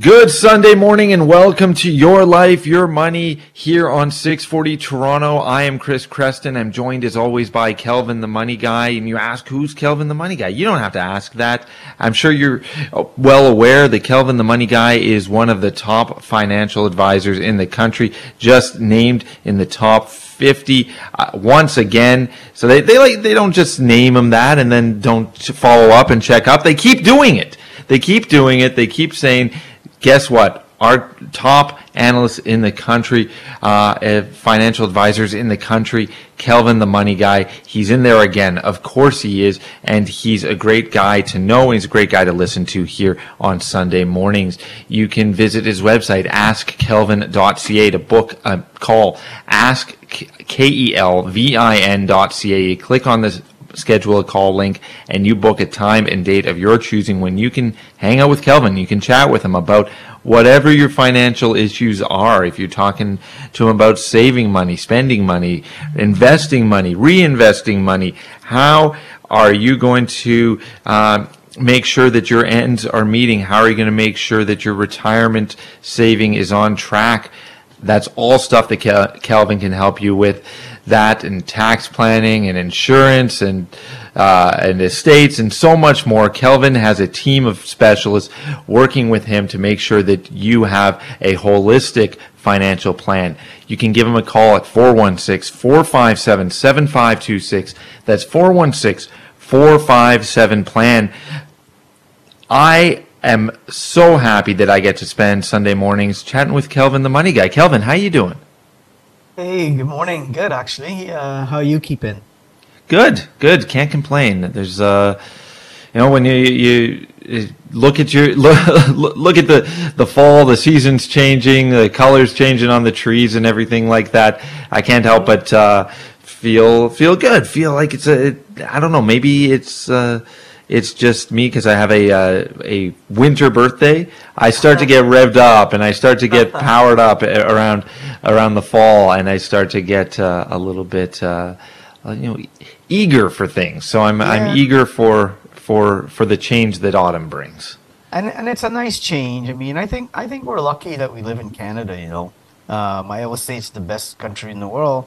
Good Sunday morning and welcome to Your Life, Your Money here on 640 Toronto. I am Chris Creston. I'm joined as always by Kelvin the Money Guy. And you ask, who's Kelvin the Money Guy? You don't have to ask that. I'm sure you're well aware that Kelvin the Money Guy is one of the top financial advisors in the country, just named in the top 50 uh, once again. So they, they like, they don't just name him that and then don't follow up and check up. They keep doing it. They keep doing it. They keep saying, guess what? Our top analysts in the country, uh, financial advisors in the country, Kelvin, the money guy, he's in there again. Of course he is. And he's a great guy to know. and He's a great guy to listen to here on Sunday mornings. You can visit his website, askkelvin.ca to book a call. Ask K-E-L-V-I-N.ca. You click on this schedule a call link and you book a time and date of your choosing when you can hang out with Kelvin. You can chat with him about whatever your financial issues are. If you're talking to him about saving money, spending money, investing money, reinvesting money, how are you going to uh, make sure that your ends are meeting? How are you going to make sure that your retirement saving is on track? That's all stuff that Kelvin can help you with that and tax planning and insurance and uh, and estates and so much more. Kelvin has a team of specialists working with him to make sure that you have a holistic financial plan. You can give him a call at 416 457 7526. That's 416 457 plan. I am so happy that I get to spend Sunday mornings chatting with Kelvin the Money Guy. Kelvin, how you doing? Hey, good morning. Good, actually. Uh, how are you keeping? Good, good. Can't complain. There's, uh, you know, when you, you, look at your look, look at the the fall, the seasons changing, the colors changing on the trees and everything like that. I can't help but uh, feel feel good. Feel like it's a I don't know. Maybe it's. Uh, it's just me because I have a uh, a winter birthday. I start to get revved up and I start to get powered up around around the fall, and I start to get uh, a little bit uh, uh you know eager for things. So I'm yeah. I'm eager for for for the change that autumn brings. And and it's a nice change. I mean, I think I think we're lucky that we live in Canada. You know, um, I always say it's the best country in the world.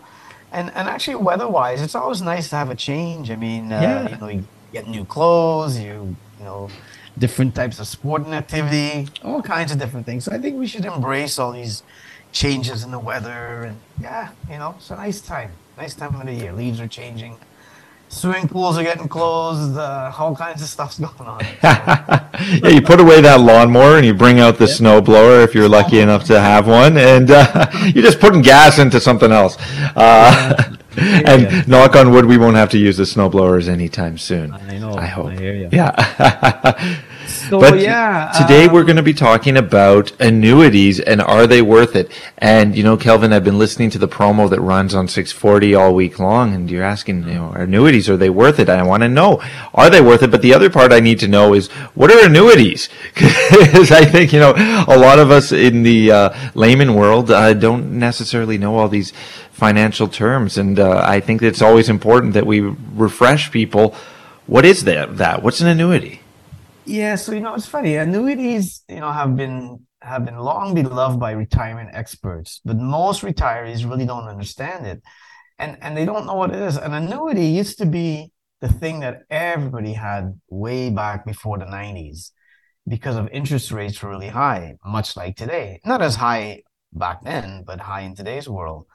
And and actually, weather-wise, it's always nice to have a change. I mean, uh, yeah. you know. Get new clothes, you you know, different types of sporting activity, all kinds of different things. So I think we should embrace all these changes in the weather and yeah, you know, it's a nice time. Nice time of the year. Leaves are changing. Swimming pools are getting closed. Uh, all kinds of stuff's going on. yeah, you put away that lawnmower and you bring out the yeah. snow blower if you're lucky enough to have one, and uh, you're just putting gas into something else. Uh, and knock on wood, we won't have to use the snow blowers anytime soon. I know. I hope. I hear you. Yeah. so, but yeah, today um, we're going to be talking about annuities and are they worth it? And you know, Kelvin, I've been listening to the promo that runs on 640 all week long, and you're asking, you know, annuities are they worth it? I want to know, are they worth it? But the other part I need to know is what are annuities? Because I think you know a lot of us in the uh, layman world uh, don't necessarily know all these financial terms. And uh, I think it's always important that we refresh people. What is that? That what's an annuity? Yeah, so you know it's funny. Annuities, you know, have been have been long beloved by retirement experts, but most retirees really don't understand it, and and they don't know what it is. An annuity used to be the thing that everybody had way back before the '90s, because of interest rates were really high, much like today. Not as high back then, but high in today's world.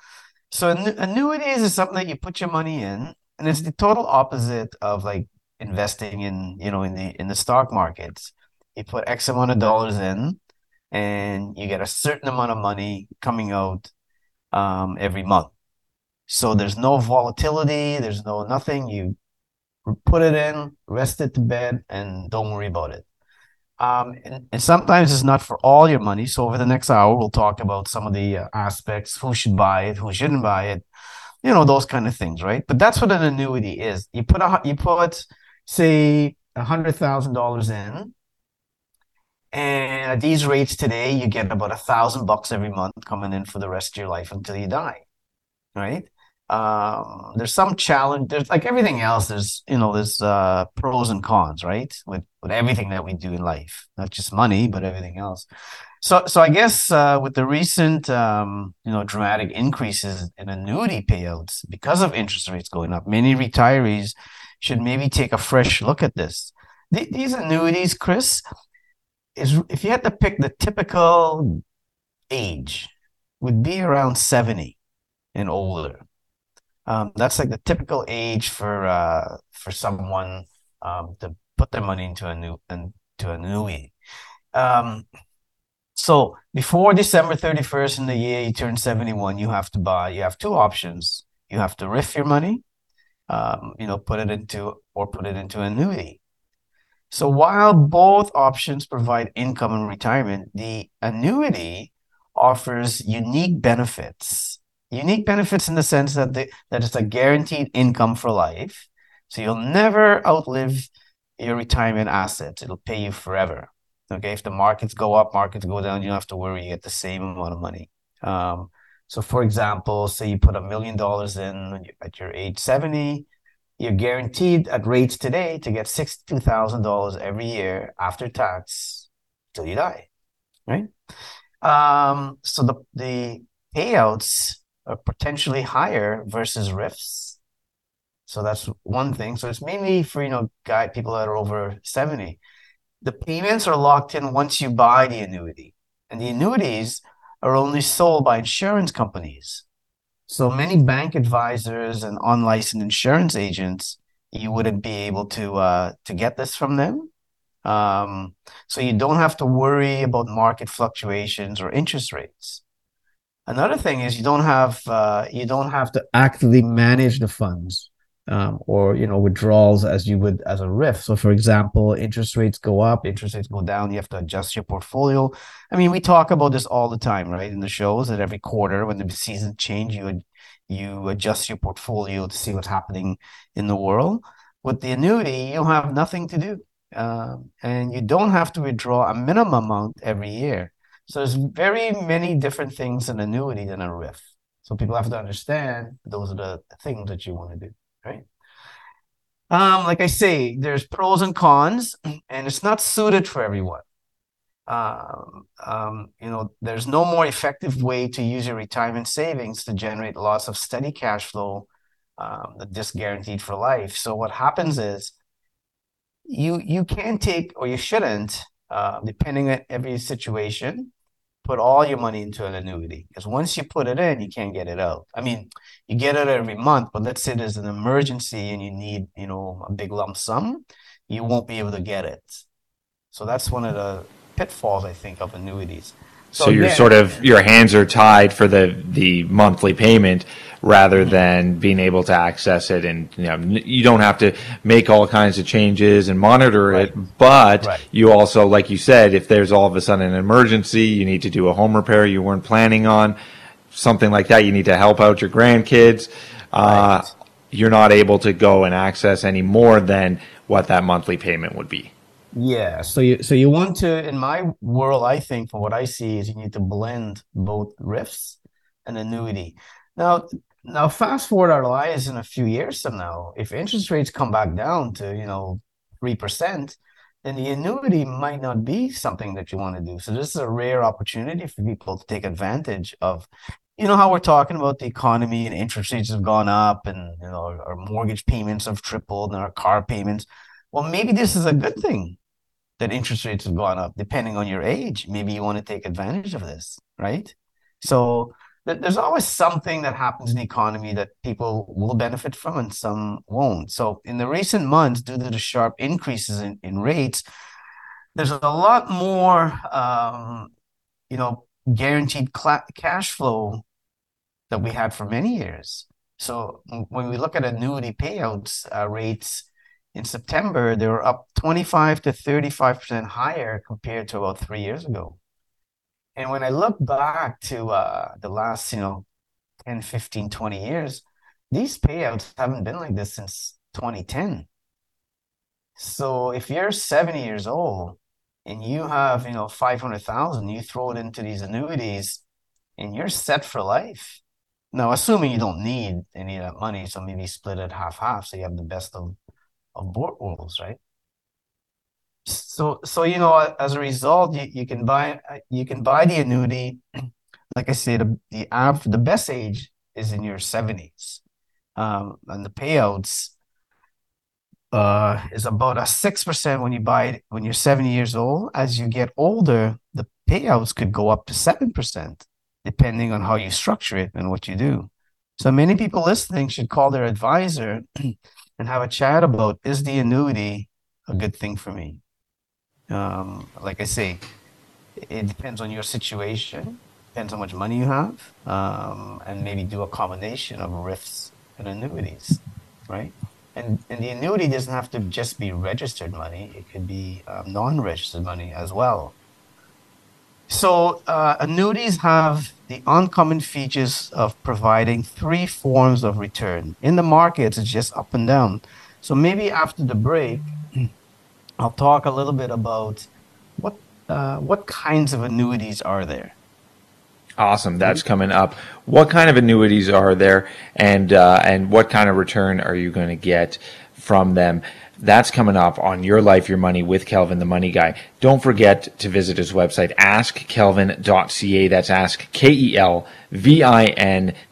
So annuities is something that you put your money in, and it's the total opposite of like investing in, you know, in the in the stock markets. You put X amount of dollars in, and you get a certain amount of money coming out um, every month. So there's no volatility. There's no nothing. You put it in, rest it to bed, and don't worry about it. Um, and, and, sometimes it's not for all your money. So over the next hour, we'll talk about some of the uh, aspects: who should buy it, who shouldn't buy it, you know, those kind of things, right? But that's what an annuity is. You put a you put say a hundred thousand dollars in, and at these rates today, you get about a thousand bucks every month coming in for the rest of your life until you die, right? Um, there's some challenge. There's like everything else. There's you know there's uh, pros and cons, right? With with everything that we do in life, not just money, but everything else. So so I guess uh, with the recent um, you know dramatic increases in annuity payouts because of interest rates going up, many retirees should maybe take a fresh look at this. Th- these annuities, Chris, is if you had to pick the typical age, would be around seventy and older um, that's like the typical age for uh, for someone um, to put their money into a new into an annuity. Um, so before December 31st in the year you turn 71, you have to buy, you have two options. You have to RIF your money, um, you know, put it into or put it into an annuity. So while both options provide income in retirement, the annuity offers unique benefits unique benefits in the sense that the, that it's a guaranteed income for life. So you'll never outlive your retirement assets. It'll pay you forever. Okay, if the markets go up, markets go down, you don't have to worry. You get the same amount of money. Um, so, for example, say you put a million dollars in at your age 70, you're guaranteed at rates today to get $62,000 every year after tax till you die, right? Um, so the, the payouts are potentially higher versus RIFs. So that's one thing. So it's mainly for, you know, guy people that are over 70. The payments are locked in once you buy the annuity. And the annuities are only sold by insurance companies. So many bank advisors and unlicensed insurance agents, you wouldn't be able to uh, to get this from them. Um, so you don't have to worry about market fluctuations or interest rates. Another thing is you don't have uh, you don't have to actively manage the funds um, or you know withdrawals as you would as a RIF. So, for example, interest rates go up, interest rates go down. You have to adjust your portfolio. I mean, we talk about this all the time, right? In the shows that every quarter when the seasons change, you you adjust your portfolio to see what's happening in the world. With the annuity, you have nothing to do, um, and you don't have to withdraw a minimum amount every year. So there's very many different things in annuity than a RIF. So people have to understand those are the things that you want to do, right? Um, like I say, there's pros and cons, and it's not suited for everyone. Um, um, you know, there's no more effective way to use your retirement savings to generate lots of steady cash flow um, that's guaranteed for life. So what happens is you you can take or you shouldn't, uh, depending on every situation, put all your money into an annuity because once you put it in, you can't get it out. I mean, you get it every month, but let's say there's an emergency and you need, you know, a big lump sum, you won't be able to get it. So that's one of the pitfalls I think of annuities. So, so you're again, sort of your hands are tied for the the monthly payment rather than being able to access it and you know you don't have to make all kinds of changes and monitor right. it but right. you also like you said if there's all of a sudden an emergency you need to do a home repair you weren't planning on something like that you need to help out your grandkids uh, right. you're not able to go and access any more than what that monthly payment would be yeah, so you so you want to in my world, I think for what I see is you need to blend both RIFs and annuity. Now, now, fast forward our lives in a few years from now, if interest rates come back down to, you know, 3%, then the annuity might not be something that you want to do. So this is a rare opportunity for people to take advantage of, you know, how we're talking about the economy and interest rates have gone up and, you know, our mortgage payments have tripled and our car payments. Well, maybe this is a good thing that interest rates have gone up, depending on your age. Maybe you want to take advantage of this, right? So there's always something that happens in the economy that people will benefit from and some won't. So in the recent months, due to the sharp increases in, in rates, there's a lot more, um, you know, guaranteed cl- cash flow that we had for many years. So when we look at annuity payouts uh, rates in September, they were up 25 to 35% higher compared to about three years ago. And when I look back to uh, the last, you know, 10, 15, 20 years, these payouts haven't been like this since 2010. So if you're 70 years old and you have, you know, 500,000, you throw it into these annuities and you're set for life. Now, assuming you don't need any of that money, so maybe split it half half, so you have the best of of both worlds, right? So, so you know, as a result, you, you can buy you can buy the annuity. Like I said, the the the best age is in your seventies, um, and the payouts uh, is about a six percent when you buy it when you're seventy years old. As you get older, the payouts could go up to seven percent depending on how you structure it and what you do. So many people listening should call their advisor and have a chat about is the annuity a good thing for me? Um, like I say, it depends on your situation, depends how much money you have, um, and maybe do a combination of RIFs and annuities, right? And, and the annuity doesn't have to just be registered money, it could be um, non registered money as well. So uh, annuities have the uncommon features of providing three forms of return. In the markets, it's just up and down. So maybe after the break, I'll talk a little bit about what uh, what kinds of annuities are there. Awesome, that's coming up. What kind of annuities are there, and uh, and what kind of return are you going to get from them? That's coming up on Your Life, Your Money with Kelvin, the money guy. Don't forget to visit his website, askkelvin.ca. That's ask, K-E-L-V-I-N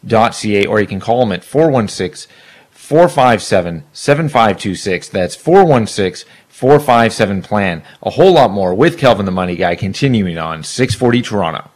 dot C-A, or you can call him at 416 457 7526. That's 416 457 plan. A whole lot more with Kelvin, the money guy, continuing on 640 Toronto.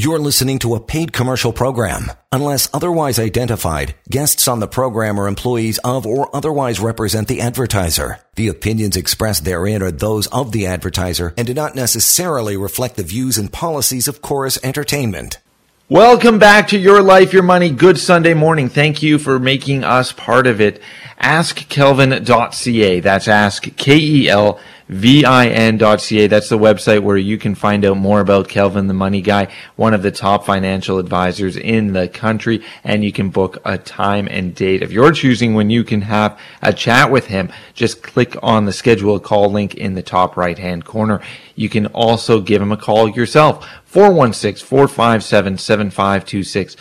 You're listening to a paid commercial program. Unless otherwise identified, guests on the program are employees of or otherwise represent the advertiser. The opinions expressed therein are those of the advertiser and do not necessarily reflect the views and policies of Chorus Entertainment. Welcome back to Your Life, Your Money. Good Sunday morning. Thank you for making us part of it. AskKelvin.ca. That's ask, K-E-L vin.ca. That's the website where you can find out more about Kelvin, the money guy, one of the top financial advisors in the country. And you can book a time and date of your choosing when you can have a chat with him. Just click on the schedule a call link in the top right hand corner. You can also give him a call yourself. 416 457 7526.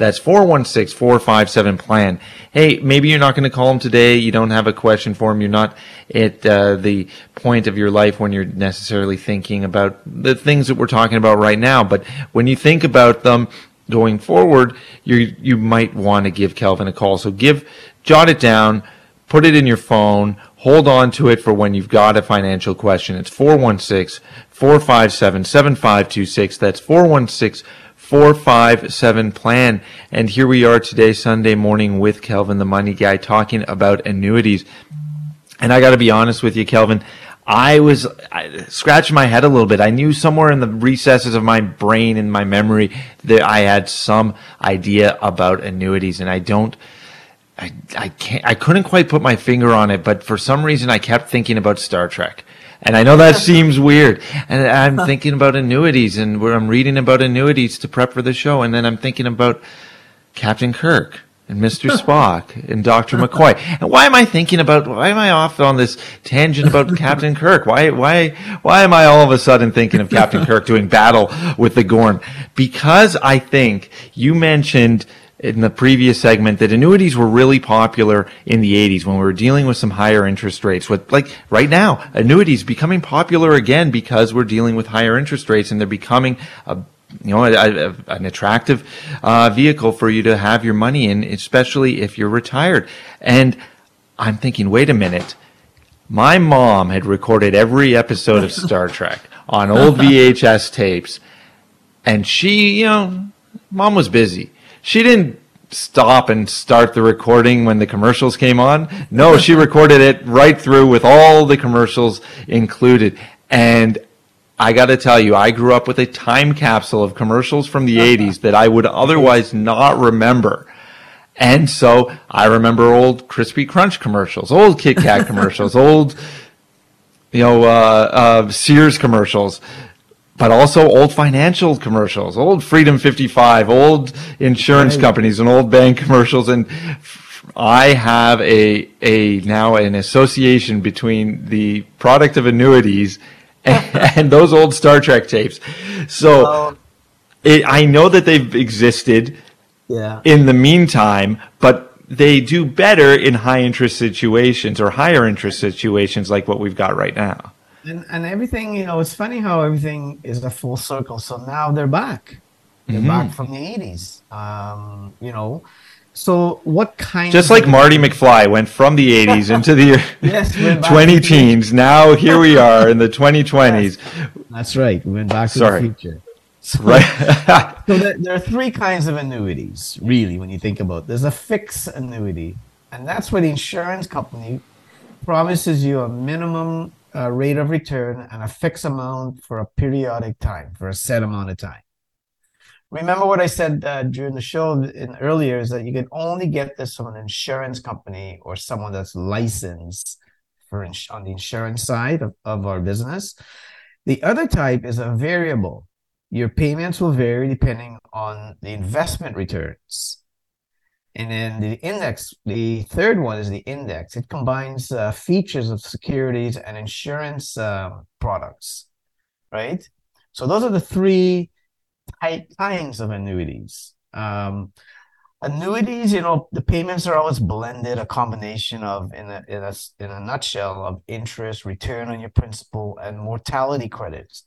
That's 416 457 plan. Hey, maybe you're not going to call him today. You don't have a question for him. You're not at uh, the point of your life when you're necessarily thinking about the things that we're talking about right now. But when you think about them going forward, you you might want to give Kelvin a call. So give, jot it down, put it in your phone, hold on to it for when you've got a financial question. It's 416 457 7526. That's 416 457 plan. And here we are today, Sunday morning, with Kelvin, the money guy, talking about annuities. And I got to be honest with you, Kelvin. I was I, scratching my head a little bit. I knew somewhere in the recesses of my brain and my memory that I had some idea about annuities, and I don't. I, I can't. I couldn't quite put my finger on it, but for some reason, I kept thinking about Star Trek. And I know that seems weird. And I'm thinking about annuities and where I'm reading about annuities to prep for the show. And then I'm thinking about Captain Kirk and Mr. Spock and Dr. McCoy. And why am I thinking about, why am I off on this tangent about Captain Kirk? Why, why, why am I all of a sudden thinking of Captain Kirk doing battle with the Gorn? Because I think you mentioned in the previous segment that annuities were really popular in the 80s when we were dealing with some higher interest rates. With like right now, annuities becoming popular again because we're dealing with higher interest rates and they're becoming a you know, a, a, an attractive uh, vehicle for you to have your money in, especially if you're retired. And I'm thinking, wait a minute. My mom had recorded every episode of Star Trek on old VHS tapes, and she, you know, mom was busy she didn't stop and start the recording when the commercials came on. No, she recorded it right through with all the commercials included. And I got to tell you, I grew up with a time capsule of commercials from the 80s that I would otherwise not remember. And so I remember old Crispy Crunch commercials, old Kit Kat commercials, old, you know, uh, uh, Sears commercials but also old financial commercials, old Freedom 55, old insurance right. companies and old bank commercials. And I have a, a now an association between the product of annuities and those old Star Trek tapes. So um. it, I know that they've existed yeah. in the meantime, but they do better in high interest situations or higher interest situations like what we've got right now. And, and everything, you know, it's funny how everything is a full circle. So now they're back. They're mm-hmm. back from the 80s. Um, you know, so what kind? Just like Marty McFly went from the 80s into the yes, 20 teens. Now here we are in the 2020s. That's right. We went back to Sorry. the future. So, right. so there, there, are three kinds of annuities, really, when you think about it. There's a fixed annuity, and that's where the insurance company promises you a minimum uh, rate of return and a fixed amount for a periodic time, for a set amount of time remember what I said uh, during the show in earlier is that you can only get this from an insurance company or someone that's licensed for ins- on the insurance side of, of our business. The other type is a variable. Your payments will vary depending on the investment returns. And then the index, the third one is the index. It combines uh, features of securities and insurance uh, products, right? So those are the three kinds of annuities. Um, annuities, you know, the payments are always blended, a combination of, in a, in a, in a nutshell, of interest, return on your principal, and mortality credits.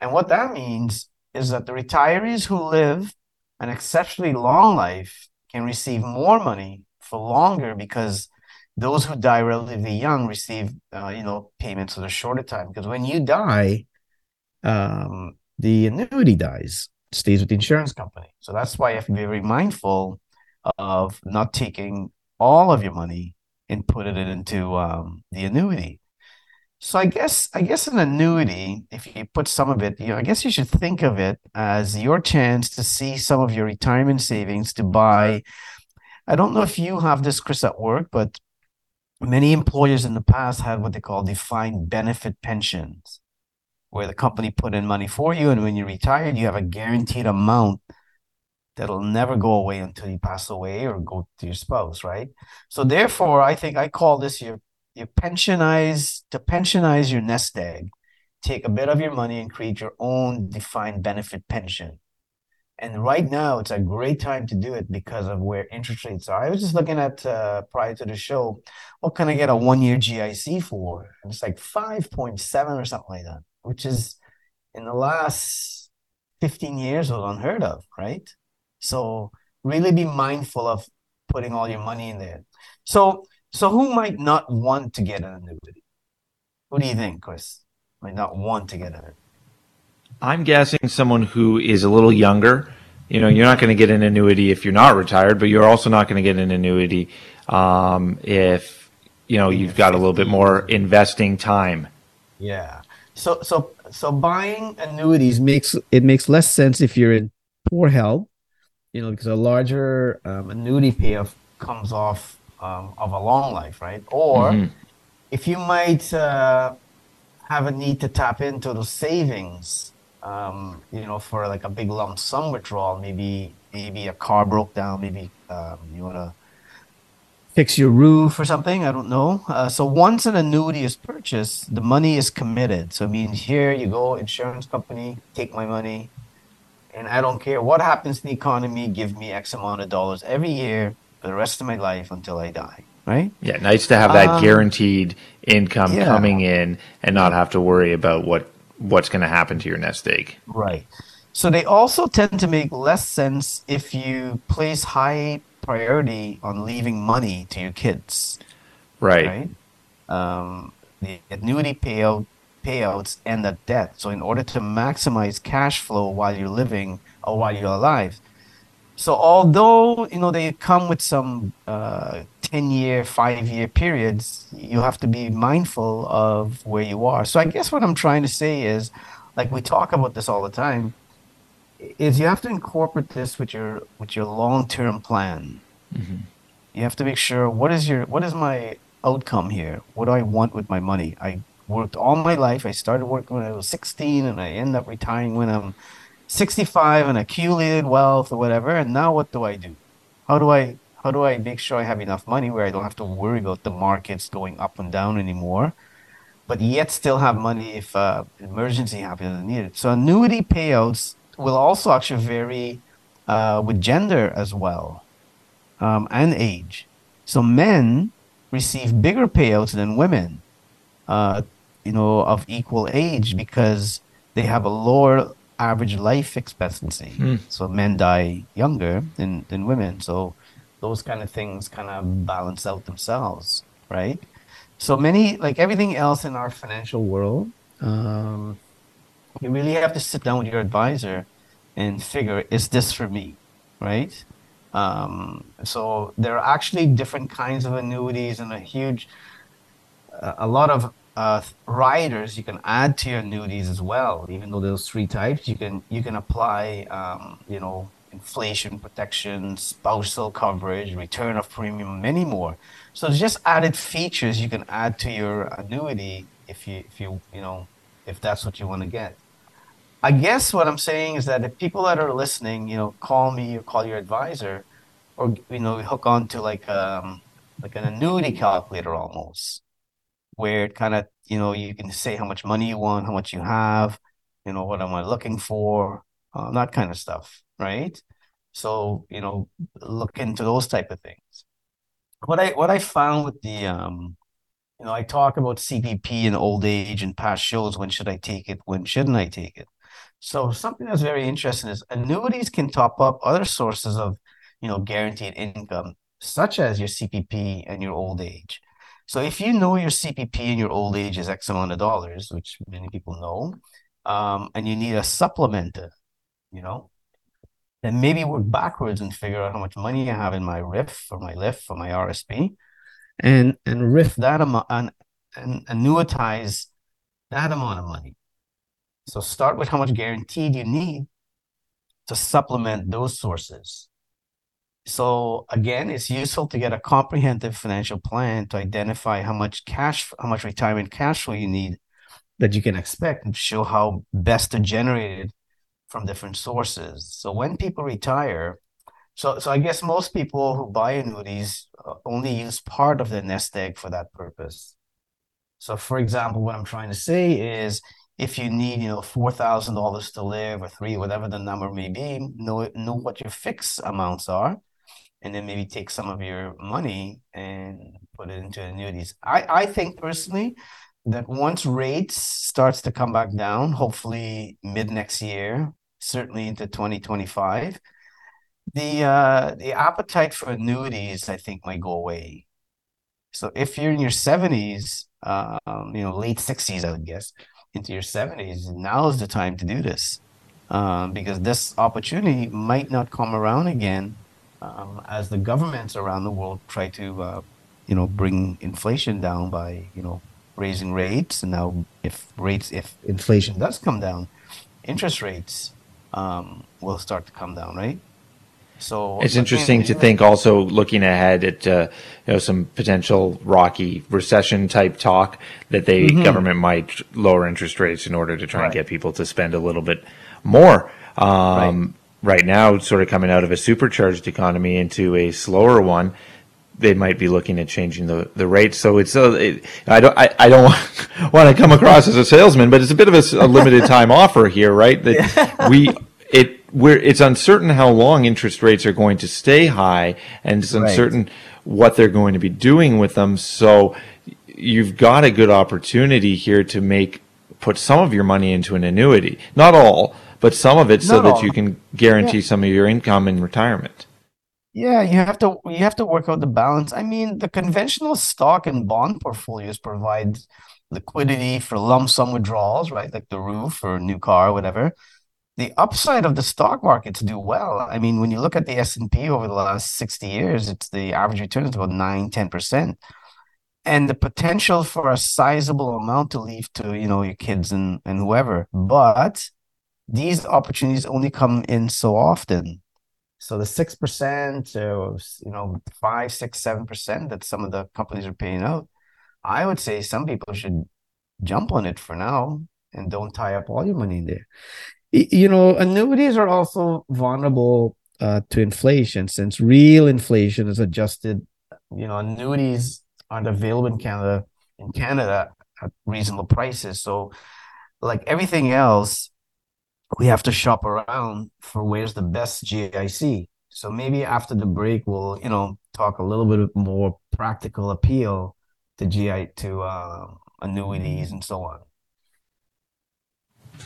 And what that means is that the retirees who live an exceptionally long life can receive more money for longer because those who die relatively young receive, uh, you know, payments at a shorter time. Because when you die, um, the annuity dies, stays with the insurance company. So that's why you have to be very mindful of not taking all of your money and putting it into um, the annuity. So I guess I guess an annuity, if you put some of it, you know, I guess you should think of it as your chance to see some of your retirement savings to buy. I don't know if you have this, Chris, at work, but many employers in the past had what they call defined benefit pensions where the company put in money for you, and when you retire, you have a guaranteed amount that'll never go away until you pass away or go to your spouse, right? So therefore, I think I call this your your pensionize to pensionize your nest egg. Take a bit of your money and create your own defined benefit pension. And right now, it's a great time to do it because of where interest rates are. I was just looking at uh, prior to the show, what can I get a one year GIC for? And it's like 5.7 or something like that which is in the last 15 years was unheard of, right? So really be mindful of putting all your money in there. So so who might not want to get an annuity? Who do you think, Chris? Might not want to get it. I'm guessing someone who is a little younger. You know, you're not going to get an annuity if you're not retired, but you're also not going to get an annuity um, if you know you've got a little bit more investing time. Yeah. So so so buying annuities makes it makes less sense if you're in poor health, you know, because a larger um, annuity payoff comes off um, of a long life, right? Or mm-hmm. if you might uh, have a need to tap into those savings, um, you know, for like a big lump sum withdrawal, maybe maybe a car broke down, maybe um, you want to fix your roof or something. I don't know. Uh, so once an annuity is purchased, the money is committed. So it means here you go, insurance company, take my money, and I don't care what happens in the economy. Give me X amount of dollars every year for the rest of my life until I die. Right? Yeah, nice to have that um, guaranteed income yeah. coming in and not have to worry about what what's going to happen to your nest egg. Right. So they also tend to make less sense if you place high priority on leaving money to your kids. Right. Right. Um, the annuity payout payouts and the debt. So in order to maximize cash flow while you're living or while you're alive. So although you know they come with some uh, ten year, five year periods, you have to be mindful of where you are. So I guess what I'm trying to say is, like we talk about this all the time, is you have to incorporate this with your with your long term plan. Mm-hmm. You have to make sure what is your what is my outcome here? What do I want with my money? I worked all my life. I started working when I was 16, and I end up retiring when I'm 65 and accumulated wealth or whatever. And now what do I do? How do I how do I make sure I have enough money where I don't have to worry about the markets going up and down anymore? but yet still have money if uh, emergency happens and need it. So annuity payouts will also actually vary uh, with gender as well um, and age. So men receive bigger payouts than women, uh, you know, of equal age because they have a lower average life expectancy. Mm. So men die younger than, than women. So those kind of things kind of balance out themselves, right? So many, like everything else in our financial world, um, you really have to sit down with your advisor and figure, is this for me, right? Um, so there are actually different kinds of annuities and a huge, a lot of uh, riders you can add to your annuities as well. Even though those three types, you can you can apply, um, you know, inflation protection, spousal coverage, return of premium, many more. So it's just added features you can add to your annuity if you if you you know if that's what you want to get. I guess what I'm saying is that if people that are listening, you know, call me or call your advisor, or you know, hook on to like um like an annuity calculator almost, where it kind of you know you can say how much money you want, how much you have, you know, what am I looking for, uh, that kind of stuff, right? So you know, look into those type of things. What I what I found with the um you know, I talk about CPP and old age and past shows. When should I take it? When shouldn't I take it? So something that's very interesting is annuities can top up other sources of, you know, guaranteed income, such as your CPP and your old age. So if you know your CPP and your old age is X amount of dollars, which many people know, um, and you need a supplement, you know, then maybe work backwards and figure out how much money I have in my RIF or my LIF or my RSP, and and RIF that amount and, and annuitize that amount of money. So start with how much guaranteed you need to supplement those sources. So again, it's useful to get a comprehensive financial plan to identify how much cash, how much retirement cash flow you need that you can expect and show how best to generate it from different sources. So when people retire, so so I guess most people who buy annuities uh, only use part of their nest egg for that purpose. So for example, what I'm trying to say is if you need, you know, four thousand dollars to live or three, whatever the number may be, know know what your fixed amounts are, and then maybe take some of your money and put it into annuities. I I think personally that once rates starts to come back down, hopefully mid next year, certainly into 2025, the uh the appetite for annuities I think might go away. So if you're in your 70s, um, you know, late 60s, I would guess, into your 70s, now is the time to do this. Um, because this opportunity might not come around again um, as the governments around the world try to, uh, you know, bring inflation down by, you know, raising rates. And now, if rates, if inflation does come down, interest rates um, will start to come down, right? So it's interesting to think also looking ahead at uh, you know some potential rocky recession type talk that the mm-hmm. government might lower interest rates in order to try right. and get people to spend a little bit more. Um, right. Right now, sort of coming out of a supercharged economy into a slower one, they might be looking at changing the, the rates. So it's uh, it, I don't I, I don't want to come across as a salesman, but it's a bit of a, a limited time offer here, right? That yeah. we it where it's uncertain how long interest rates are going to stay high and it's uncertain right. what they're going to be doing with them. So you've got a good opportunity here to make put some of your money into an annuity. Not all, but some of it so that you can guarantee yeah. some of your income in retirement. Yeah, you have to you have to work out the balance. I mean, the conventional stock and bond portfolios provide liquidity for lump sum withdrawals, right? Like the roof or new car, or whatever the upside of the stock markets do well. I mean, when you look at the S&P over the last 60 years, it's the average return is about 9, 10%. And the potential for a sizable amount to leave to, you know, your kids and, and whoever. But these opportunities only come in so often. So the 6% or, you know, 5, 6, 7% that some of the companies are paying out, I would say some people should jump on it for now and don't tie up all your money in there you know, annuities are also vulnerable uh, to inflation since real inflation is adjusted. You know, annuities aren't available in Canada in Canada at reasonable prices. So, like everything else, we have to shop around for where's the best GIC. So maybe after the break, we'll you know talk a little bit more practical appeal to GI to uh, annuities and so on.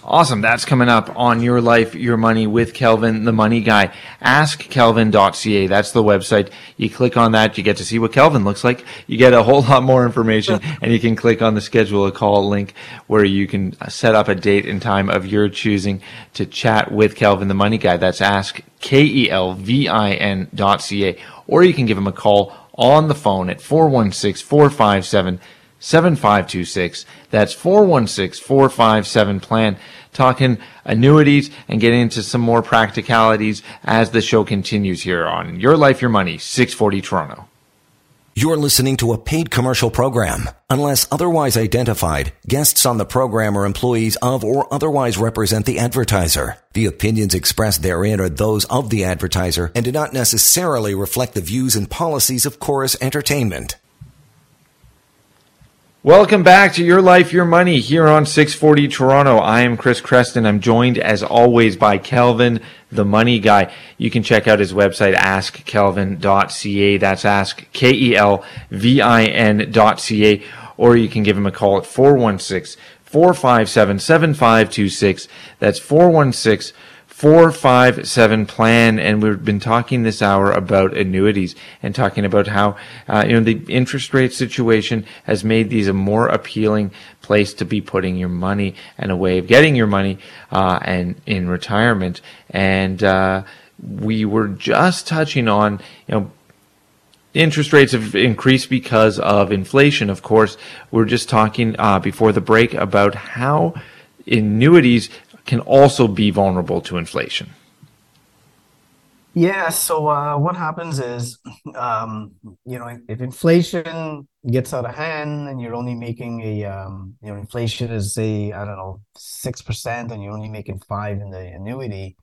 Awesome. That's coming up on Your Life, Your Money with Kelvin, the money guy. AskKelvin.ca. That's the website. You click on that, you get to see what Kelvin looks like. You get a whole lot more information and you can click on the schedule a call link where you can set up a date and time of your choosing to chat with Kelvin, the money guy. That's ask K-E-L-V-I-N dot C-A. Or you can give him a call on the phone at 416 457 7526. That's 416 457 plan. Talking annuities and getting into some more practicalities as the show continues here on Your Life, Your Money, 640 Toronto. You're listening to a paid commercial program. Unless otherwise identified, guests on the program are employees of or otherwise represent the advertiser. The opinions expressed therein are those of the advertiser and do not necessarily reflect the views and policies of Chorus Entertainment. Welcome back to Your Life, Your Money here on 640 Toronto. I am Chris Creston. I'm joined as always by Kelvin, the money guy. You can check out his website, askkelvin.ca. That's ask, K-E-L-V-I-N dot C-A. Or you can give him a call at 416 457 7526. That's 416 457 plan and we've been talking this hour about annuities and talking about how uh, you know the interest rate situation has made these a more appealing place to be putting your money and a way of getting your money uh, and in retirement. And uh, we were just touching on you know interest rates have increased because of inflation. Of course we're just talking uh, before the break about how annuities can also be vulnerable to inflation. Yeah, so uh, what happens is, um, you know, if inflation gets out of hand and you're only making a, um, you know, inflation is say, I don't know, 6% and you're only making five in the annuity,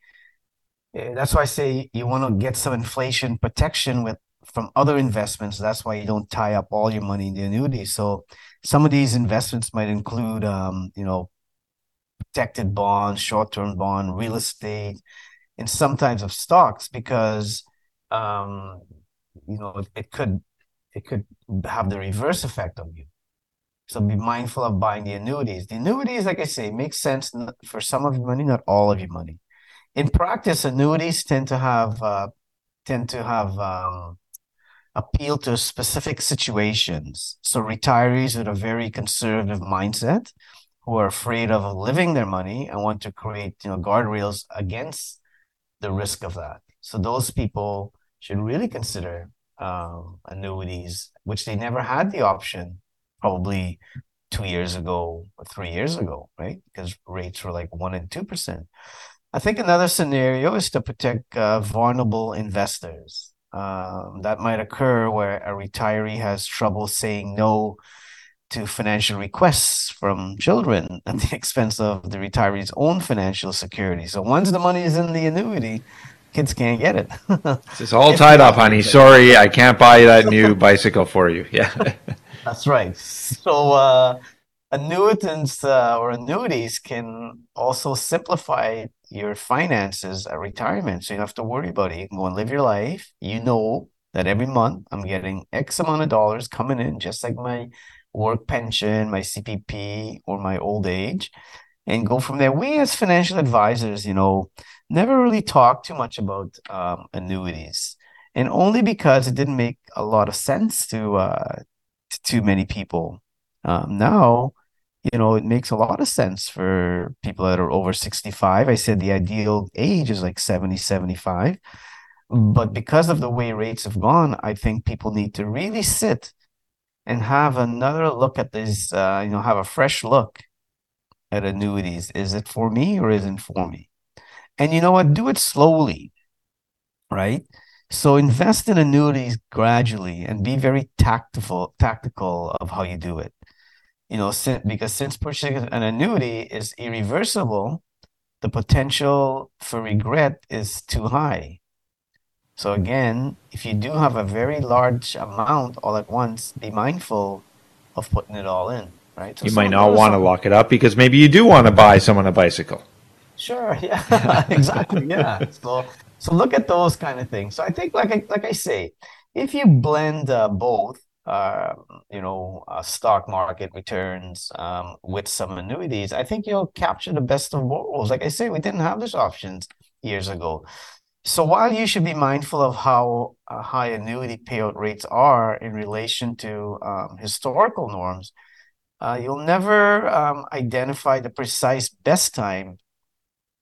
eh, that's why I say you want to get some inflation protection with from other investments. That's why you don't tie up all your money in the annuity. So some of these investments might include, um, you know, protected bonds, short-term bond, real estate, and sometimes of stocks because um, you know it, it could it could have the reverse effect on you. So be mindful of buying the annuities. The annuities, like I say, make sense for some of your money, not all of your money. In practice, annuities tend to have uh, tend to have um, appeal to specific situations. So retirees with a very conservative mindset who are afraid of living their money and want to create you know guardrails against the risk of that. So those people should really consider um, annuities, which they never had the option probably two years ago or three years ago, right? Because rates were like one and two percent. I think another scenario is to protect uh, vulnerable investors. Um, that might occur where a retiree has trouble saying no to financial requests from children at the expense of the retiree's own financial security. So once the money is in the annuity, kids can't get it. it's all tied up, honey. Sorry, I can't buy that new bicycle for you. Yeah. That's right. So uh, annuitants uh, or annuities can also simplify your finances at retirement. So you don't have to worry about it. You can go and live your life. You know that every month I'm getting X amount of dollars coming in, just like my work pension, my CPP, or my old age, and go from there. We, as financial advisors, you know, never really talk too much about um, annuities, and only because it didn't make a lot of sense to uh, to too many people. Um, now, you know, it makes a lot of sense for people that are over 65. I said the ideal age is like 70, 75. But because of the way rates have gone, I think people need to really sit and have another look at this, uh, you know, have a fresh look at annuities. Is it for me or isn't for me? And you know what? Do it slowly, right? So invest in annuities gradually and be very tactful, tactical of how you do it. You know, because since purchasing an annuity is irreversible, the potential for regret is too high. So again, if you do have a very large amount all at once, be mindful of putting it all in, right? So you might not want to lock it up because maybe you do want to buy someone a bicycle. Sure. Yeah. exactly. Yeah. So so look at those kind of things. So I think, like I, like I say, if you blend uh, both, uh, you know, uh, stock market returns um, with some annuities, I think you'll capture the best of both worlds. Like I say, we didn't have these options years ago. So while you should be mindful of how uh, high annuity payout rates are in relation to um, historical norms, uh, you'll never um, identify the precise best time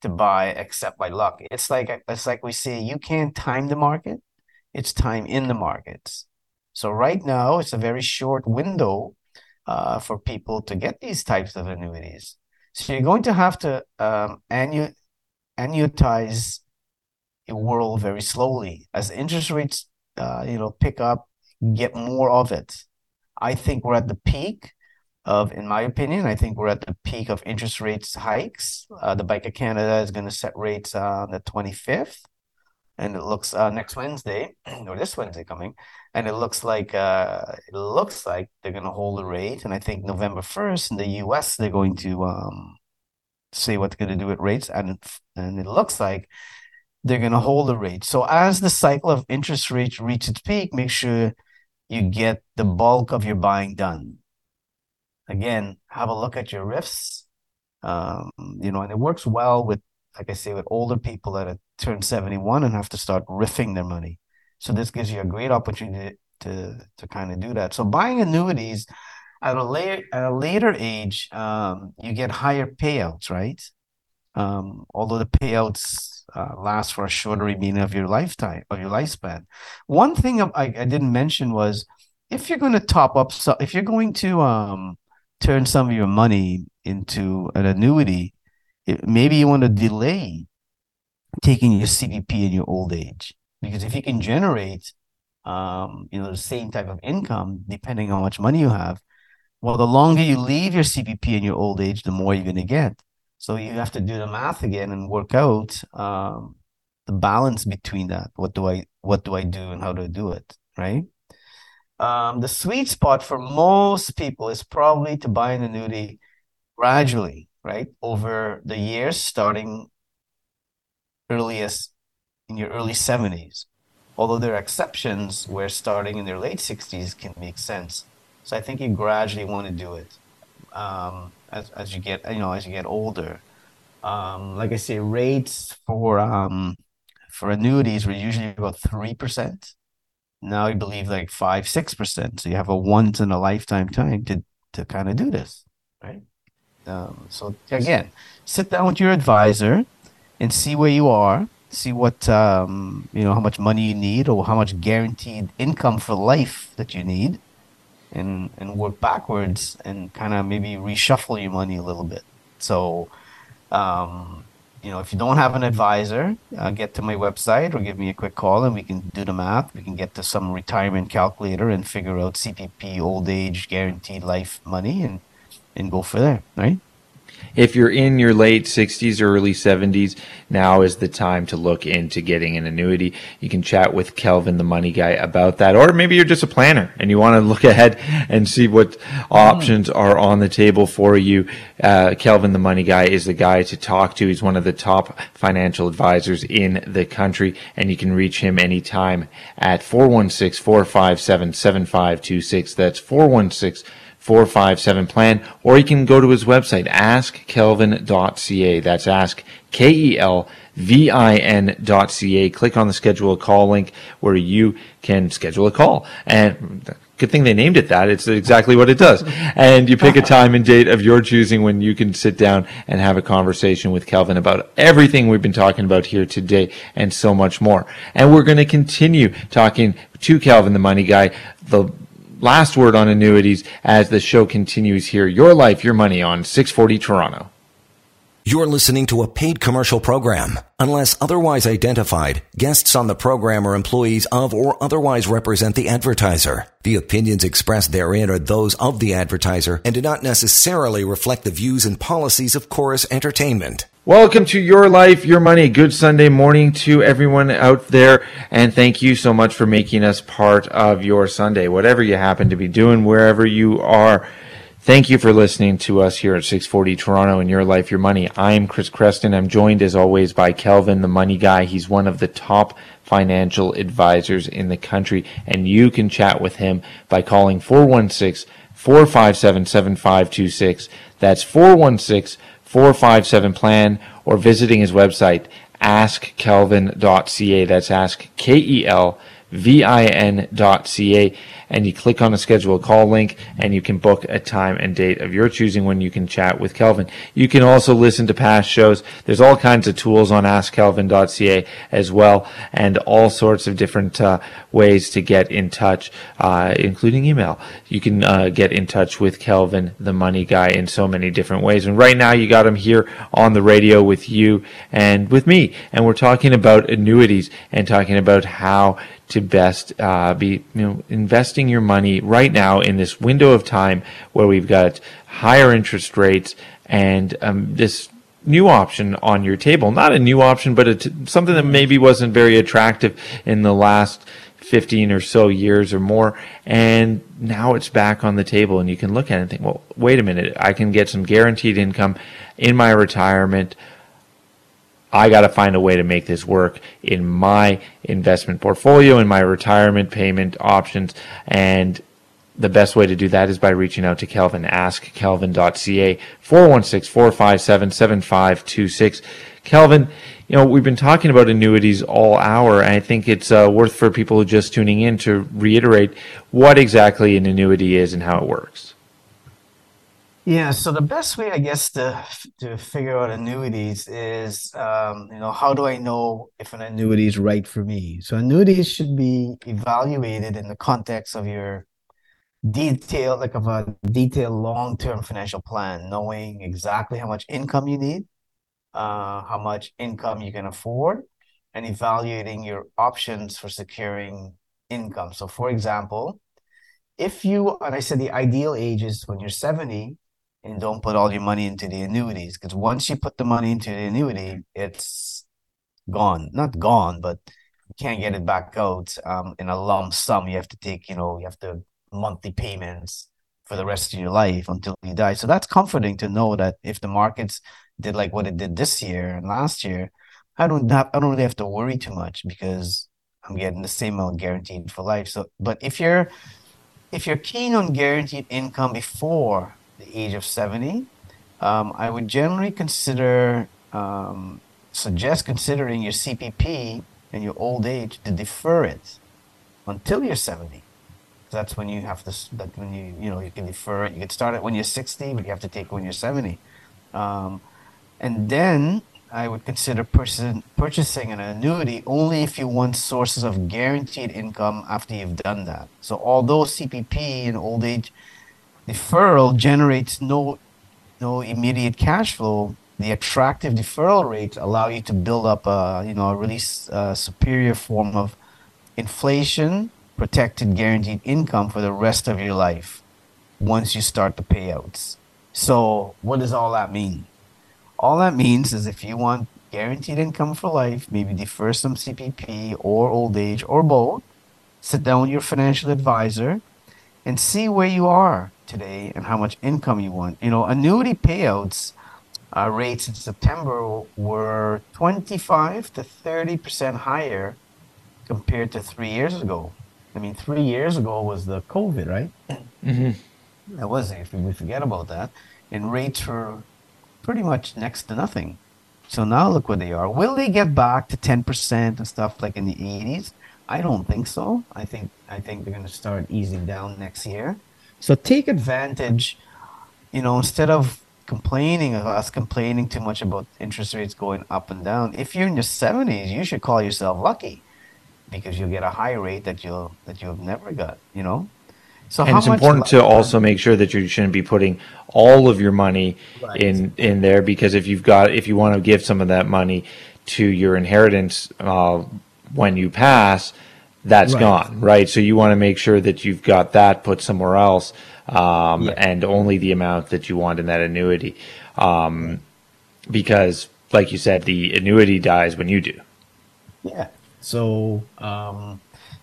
to buy except by luck. It's like it's like we say you can't time the market. It's time in the markets. So right now it's a very short window uh, for people to get these types of annuities. So you're going to have to um, annu- annuitize world very slowly as interest rates, uh, you know, pick up, get more of it. I think we're at the peak of, in my opinion, I think we're at the peak of interest rates hikes. Uh, the Bank of Canada is going to set rates on the 25th, and it looks uh, next Wednesday or this Wednesday coming, and it looks like uh, it looks like they're going to hold the rate. And I think November 1st in the U.S. they're going to um, say what they're going to do with rates, and and it looks like they're going to hold the rate. So as the cycle of interest rates reaches its peak, make sure you get the bulk of your buying done again, have a look at your RIFs. Um, you know, and it works well with, like I say, with older people that have turned 71 and have to start riffing their money. So this gives you a great opportunity to to kind of do that. So buying annuities at a later at a later age, um, you get higher payouts, right? Um, although the payouts uh, last for a shorter remaining of your lifetime of your lifespan. One thing I, I didn't mention was if you're going to top up, so if you're going to um, turn some of your money into an annuity, it, maybe you want to delay taking your CPP in your old age because if you can generate, um, you know, the same type of income depending on how much money you have, well, the longer you leave your CPP in your old age, the more you're going to get. So you have to do the math again and work out um, the balance between that. What do I what do I do and how do I do it? Right um, the sweet spot for most people is probably to buy an annuity gradually, right, over the years, starting earliest in your early 70s. Although there are exceptions where starting in their late 60s can make sense. So I think you gradually want to do it um, as, as you get, you know, as you get older. Um, like I say, rates for um, for annuities were usually about three percent now I believe like five, six percent. So you have a once in a lifetime time to to kind of do this, right? Um, so again, sit down with your advisor and see where you are. See what um, you know, how much money you need, or how much guaranteed income for life that you need, and and work backwards and kind of maybe reshuffle your money a little bit. So, um, you know, if you don't have an advisor, uh, get to my website or give me a quick call and we can do the math. We can get to some retirement calculator and figure out CPP, old age, guaranteed life money and, and go for there, right? If you're in your late 60s or early 70s, now is the time to look into getting an annuity. You can chat with Kelvin, the money guy, about that. Or maybe you're just a planner and you want to look ahead and see what options are on the table for you. Uh, Kelvin, the money guy, is the guy to talk to. He's one of the top financial advisors in the country, and you can reach him anytime at 416 457 7526. That's 416 457 plan, or you can go to his website, askkelvin.ca. That's ask, K E L V I N.ca. Click on the schedule a call link where you can schedule a call. And good thing they named it that. It's exactly what it does. And you pick a time and date of your choosing when you can sit down and have a conversation with Kelvin about everything we've been talking about here today and so much more. And we're going to continue talking to Kelvin, the money guy, the last word on annuities as the show continues here. Your life, your money on 640 Toronto. You're listening to a paid commercial program. Unless otherwise identified, guests on the program are employees of or otherwise represent the advertiser. The opinions expressed therein are those of the advertiser and do not necessarily reflect the views and policies of Chorus Entertainment. Welcome to Your Life, Your Money. Good Sunday morning to everyone out there. And thank you so much for making us part of your Sunday, whatever you happen to be doing, wherever you are. Thank you for listening to us here at 640 Toronto and Your Life, Your Money. I am Chris Creston. I'm joined as always by Kelvin, the money guy. He's one of the top financial advisors in the country, and you can chat with him by calling 416 457 7526. That's 416 457 plan or visiting his website askkelvin.ca. That's ask K E L V I N.ca and you click on the schedule a call link and you can book a time and date of your choosing when you can chat with Kelvin. You can also listen to past shows. There's all kinds of tools on askkelvin.ca as well and all sorts of different uh, ways to get in touch, uh, including email. You can uh, get in touch with Kelvin, the money guy, in so many different ways. And right now you got him here on the radio with you and with me. And we're talking about annuities and talking about how to best uh, be you know investing your money right now in this window of time where we've got higher interest rates and um, this new option on your table. Not a new option, but something that maybe wasn't very attractive in the last 15 or so years or more. And now it's back on the table and you can look at it and think, well, wait a minute, I can get some guaranteed income in my retirement I got to find a way to make this work in my investment portfolio, in my retirement payment options. And the best way to do that is by reaching out to Kelvin. Ask Kelvin.ca 416 457 7526. Kelvin, you know, we've been talking about annuities all hour, and I think it's uh, worth for people just tuning in to reiterate what exactly an annuity is and how it works. Yeah, so the best way, I guess, to to figure out annuities is, um, you know, how do I know if an annuity is right for me? So annuities should be evaluated in the context of your detail, like of a detailed long-term financial plan, knowing exactly how much income you need, uh, how much income you can afford, and evaluating your options for securing income. So, for example, if you, and I said the ideal age is when you're 70 and don't put all your money into the annuities because once you put the money into the annuity, it's gone. Not gone, but you can't get it back out um, in a lump sum. You have to take, you know, you have to monthly payments for the rest of your life until you die. So that's comforting to know that if the markets did like what it did this year and last year, I don't have, I don't really have to worry too much because I'm getting the same amount guaranteed for life. So, but if you're if you're keen on guaranteed income before the age of 70, um, I would generally consider, um, suggest considering your CPP and your old age to defer it until you're 70. That's when you have to, that when you, you know, you can defer it. You can start it when you're 60, but you have to take it when you're 70. Um, and then I would consider purchasing, purchasing an annuity only if you want sources of guaranteed income after you've done that. So although CPP and old age deferral generates no no immediate cash flow, the attractive deferral rates allow you to build up a you know a really uh, superior form of inflation protected guaranteed income for the rest of your life once you start the payouts. So what does all that mean? All that means is if you want guaranteed income for life, maybe defer some CPP or old age or both, sit down with your financial advisor and see where you are today and how much income you want. You know, annuity payouts uh, rates in September were 25 to 30% higher compared to three years ago. I mean, three years ago was the COVID, right? Mm-hmm. That was if we forget about that. And rates were pretty much next to nothing. So now look where they are. Will they get back to 10% and stuff like in the 80s? I don't think so. I think I think they're going to start easing down next year. So take advantage, you know, instead of complaining of us complaining too much about interest rates going up and down. If you're in your 70s, you should call yourself lucky because you'll get a high rate that you'll that you've never got, you know? So and it's important to also make sure that you shouldn't be putting all of your money right. in in there because if you've got if you want to give some of that money to your inheritance uh, when you pass, that's right. gone, right? So you want to make sure that you've got that put somewhere else, um, yeah. and only the amount that you want in that annuity, um, because, like you said, the annuity dies when you do. Yeah. So, um,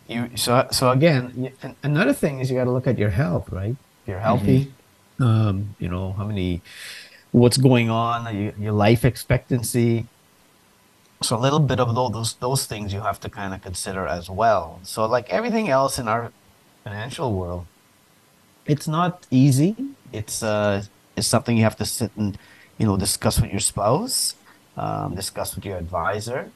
you so so again, another thing is you got to look at your health, right? If you're healthy, mm-hmm. um, you know, how many, what's going on, your, your life expectancy. So a little bit of those those things you have to kind of consider as well. So like everything else in our financial world, it's not easy. It's uh, it's something you have to sit and you know discuss with your spouse, um, discuss with your advisor,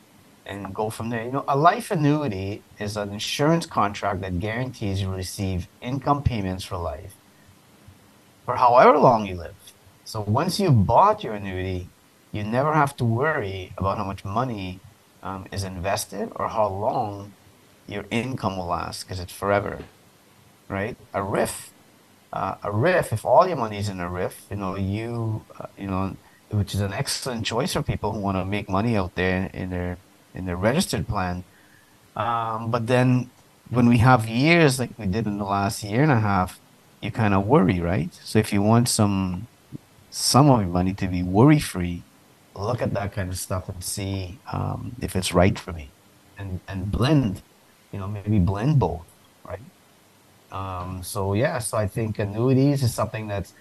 and go from there. You know, a life annuity is an insurance contract that guarantees you receive income payments for life for however long you live. So once you've bought your annuity, you never have to worry about how much money um, is invested or how long your income will last because it's forever, right? A RIF, uh, a RIF. If all your money is in a RIF, you know you, uh, you know, which is an excellent choice for people who want to make money out there in their in their registered plan. Um, but then when we have years like we did in the last year and a half, you kind of worry, right? So if you want some some of your money to be worry free, look at that kind of stuff and see um, if it's right for me, and and blend, you know, maybe blend both, right? Um, so yeah, so I think annuities is something that's,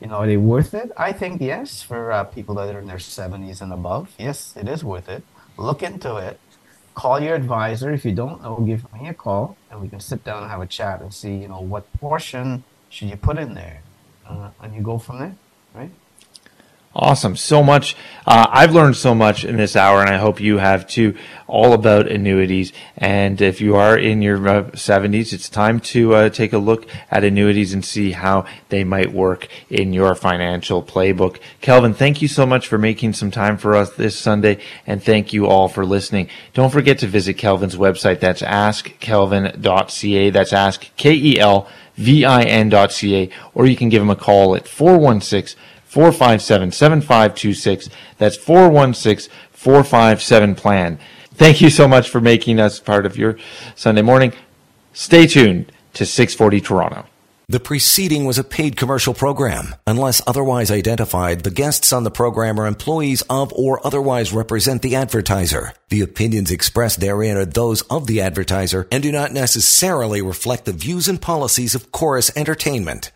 you know, are they worth it? I think yes, for uh, people that are in their seventies and above, yes, it is worth it look into it. Call your advisor. If you don't know, give me a call and we can sit down and have a chat and see, you know, what portion should you put in there. Uh, and you go from there, right? Awesome. So much. Uh, I've learned so much in this hour, and I hope you have too, all about annuities. And if you are in your uh, 70s, it's time to uh, take a look at annuities and see how they might work in your financial playbook. Kelvin, thank you so much for making some time for us this Sunday, and thank you all for listening. Don't forget to visit Kelvin's website. That's askkelvin.ca. That's ask, K E L V I N.ca, or you can give him a call at 416 457 7526. That's 416 457 plan. Thank you so much for making us part of your Sunday morning. Stay tuned to 640 Toronto. The preceding was a paid commercial program. Unless otherwise identified, the guests on the program are employees of or otherwise represent the advertiser. The opinions expressed therein are those of the advertiser and do not necessarily reflect the views and policies of Chorus Entertainment.